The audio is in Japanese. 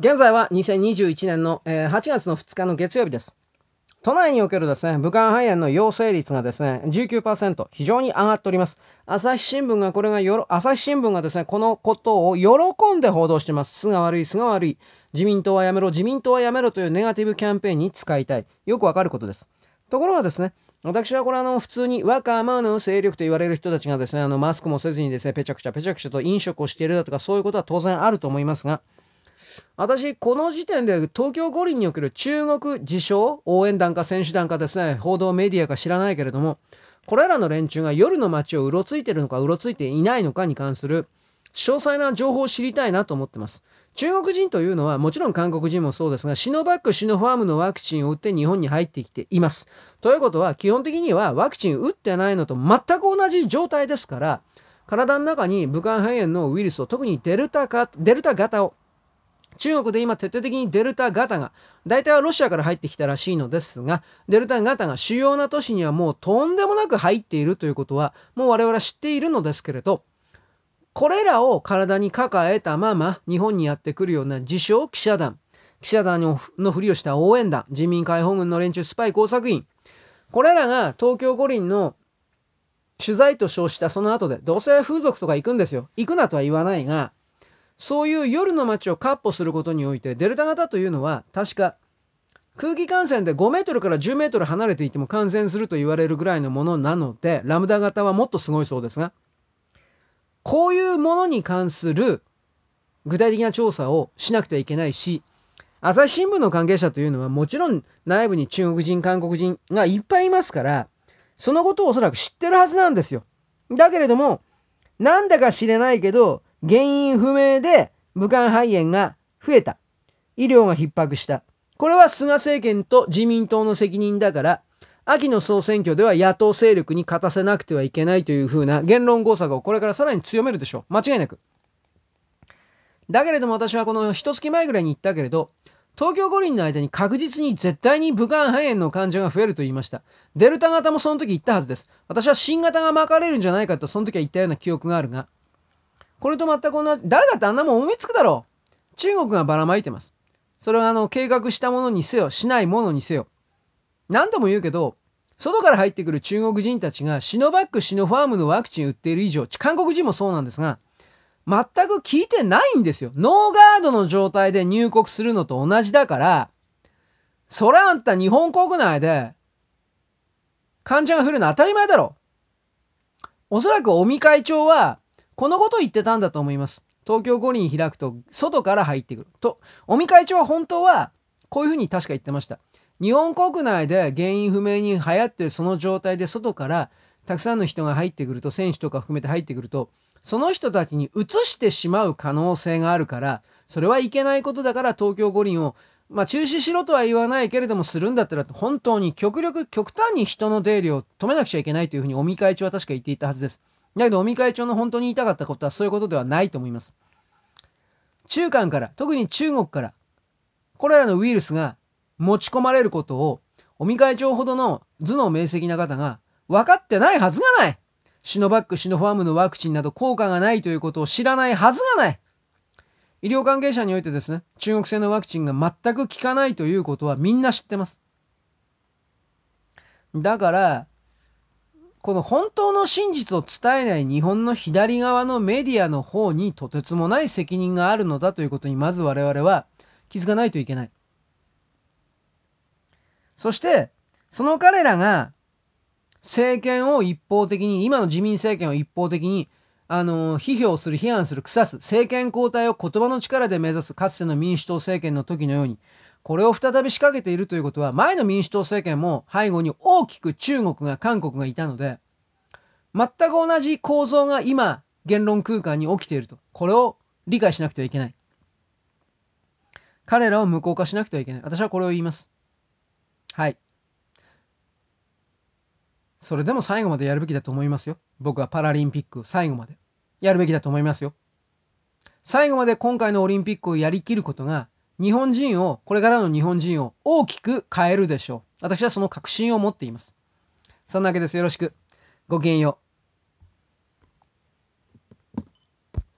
現在は2021年の、えー8月の2日の月曜日です。都内におけるですね、武漢肺炎の陽性率がですね、19%、非常に上がっております。朝日新聞がこれがよろ、朝日新聞がですね、このことを喜んで報道してます。菅悪い、菅悪い。自民党はやめろ、自民党はやめろというネガティブキャンペーンに使いたい。よくわかることです。ところがですね、私はこれあの普通に若者の勢力と言われる人たちがですね、あのマスクもせずにですね、ぺちゃくちゃぺちゃくちゃと飲食をしているだとかそういうことは当然あると思いますが、私、この時点で東京五輪における中国自称応援団か選手団かですね、報道メディアか知らないけれども、これらの連中が夜の街をうろついてるのかうろついていないのかに関する詳細な情報を知りたいなと思ってます。中国人というのはもちろん韓国人もそうですが、シノバック、シノファームのワクチンを打って日本に入ってきています。ということは基本的にはワクチン打ってないのと全く同じ状態ですから、体の中に武漢肺炎のウイルスを特にデルタかデルタ型を中国で今徹底的にデルタ型が、大体はロシアから入ってきたらしいのですが、デルタ型が主要な都市にはもうとんでもなく入っているということは、もう我々は知っているのですけれど、これらを体に抱えたまま日本にやってくるような自称記者団、記者団ののふりをした応援団、人民解放軍の連中スパイ工作員、これらが東京五輪の取材と称したその後で、どうせ風俗とか行くんですよ。行くなとは言わないが、そういう夜の街を闊歩することにおいて、デルタ型というのは、確か空気感染で5メートルから10メートル離れていても感染すると言われるぐらいのものなので、ラムダ型はもっとすごいそうですが、こういうものに関する具体的な調査をしなくてはいけないし、朝日新聞の関係者というのはもちろん内部に中国人、韓国人がいっぱいいますから、そのことをおそらく知ってるはずなんですよ。だけれども、なんだか知れないけど、原因不明で武漢肺炎が増えた。医療が逼迫した。これは菅政権と自民党の責任だから、秋の総選挙では野党勢力に勝たせなくてはいけないというふうな言論工作をこれからさらに強めるでしょう。間違いなく。だけれども私はこの一月前ぐらいに言ったけれど、東京五輪の間に確実に絶対に武漢肺炎の患者が増えると言いました。デルタ型もその時言ったはずです。私は新型が巻かれるんじゃないかとその時は言ったような記憶があるが、これと全く同じ、誰だってあんなもん思いつくだろう。中国がばらまいてます。それはあの、計画したものにせよ、しないものにせよ。何度も言うけど、外から入ってくる中国人たちがシノバック、シノファームのワクチン売っている以上、韓国人もそうなんですが、全く効いてないんですよ。ノーガードの状態で入国するのと同じだから、それあんた日本国内で患者が増えるの当たり前だろ。おそらく尾身会長は、このことを言ってたんだと思います。東京五輪開くと、外から入ってくる。と、尾身会長は本当は、こういうふうに確か言ってました。日本国内で原因不明に流行ってるその状態で外からたくさんの人が入ってくると、選手とか含めて入ってくると、その人たちに移してしまう可能性があるから、それはいけないことだから東京五輪を、まあ中止しろとは言わないけれどもするんだったら、本当に極力、極端に人の出入りを止めなくちゃいけないというふうに尾身会長は確か言っていたはずです。だけど尾身会長の本当に言いたかったことはそういうことではないと思います。中間から、特に中国から、これらのウイルスが持ち込まれることを、尾身会長ほどの頭脳明晰な方が分かってないはずがないシノバック、シノファームのワクチンなど効果がないということを知らないはずがない医療関係者においてですね、中国製のワクチンが全く効かないということはみんな知ってます。だから、この本当の真実を伝えない日本の左側のメディアの方にとてつもない責任があるのだということにまず我々は気づかないといけない。そして、その彼らが政権を一方的に、今の自民政権を一方的に、あの、批評する、批判する、腐す、政権交代を言葉の力で目指すかつての民主党政権の時のように、これを再び仕掛けているということは、前の民主党政権も背後に大きく中国が、韓国がいたので、全く同じ構造が今、言論空間に起きていると。これを理解しなくてはいけない。彼らを無効化しなくてはいけない。私はこれを言います。はい。それでも最後までやるべきだと思いますよ。僕はパラリンピック最後までやるべきだと思いますよ。最後まで今回のオリンピックをやりきることが日本人を、これからの日本人を大きく変えるでしょう。私はその確信を持っています。そんなわけです。よろしく。ごきげんよう。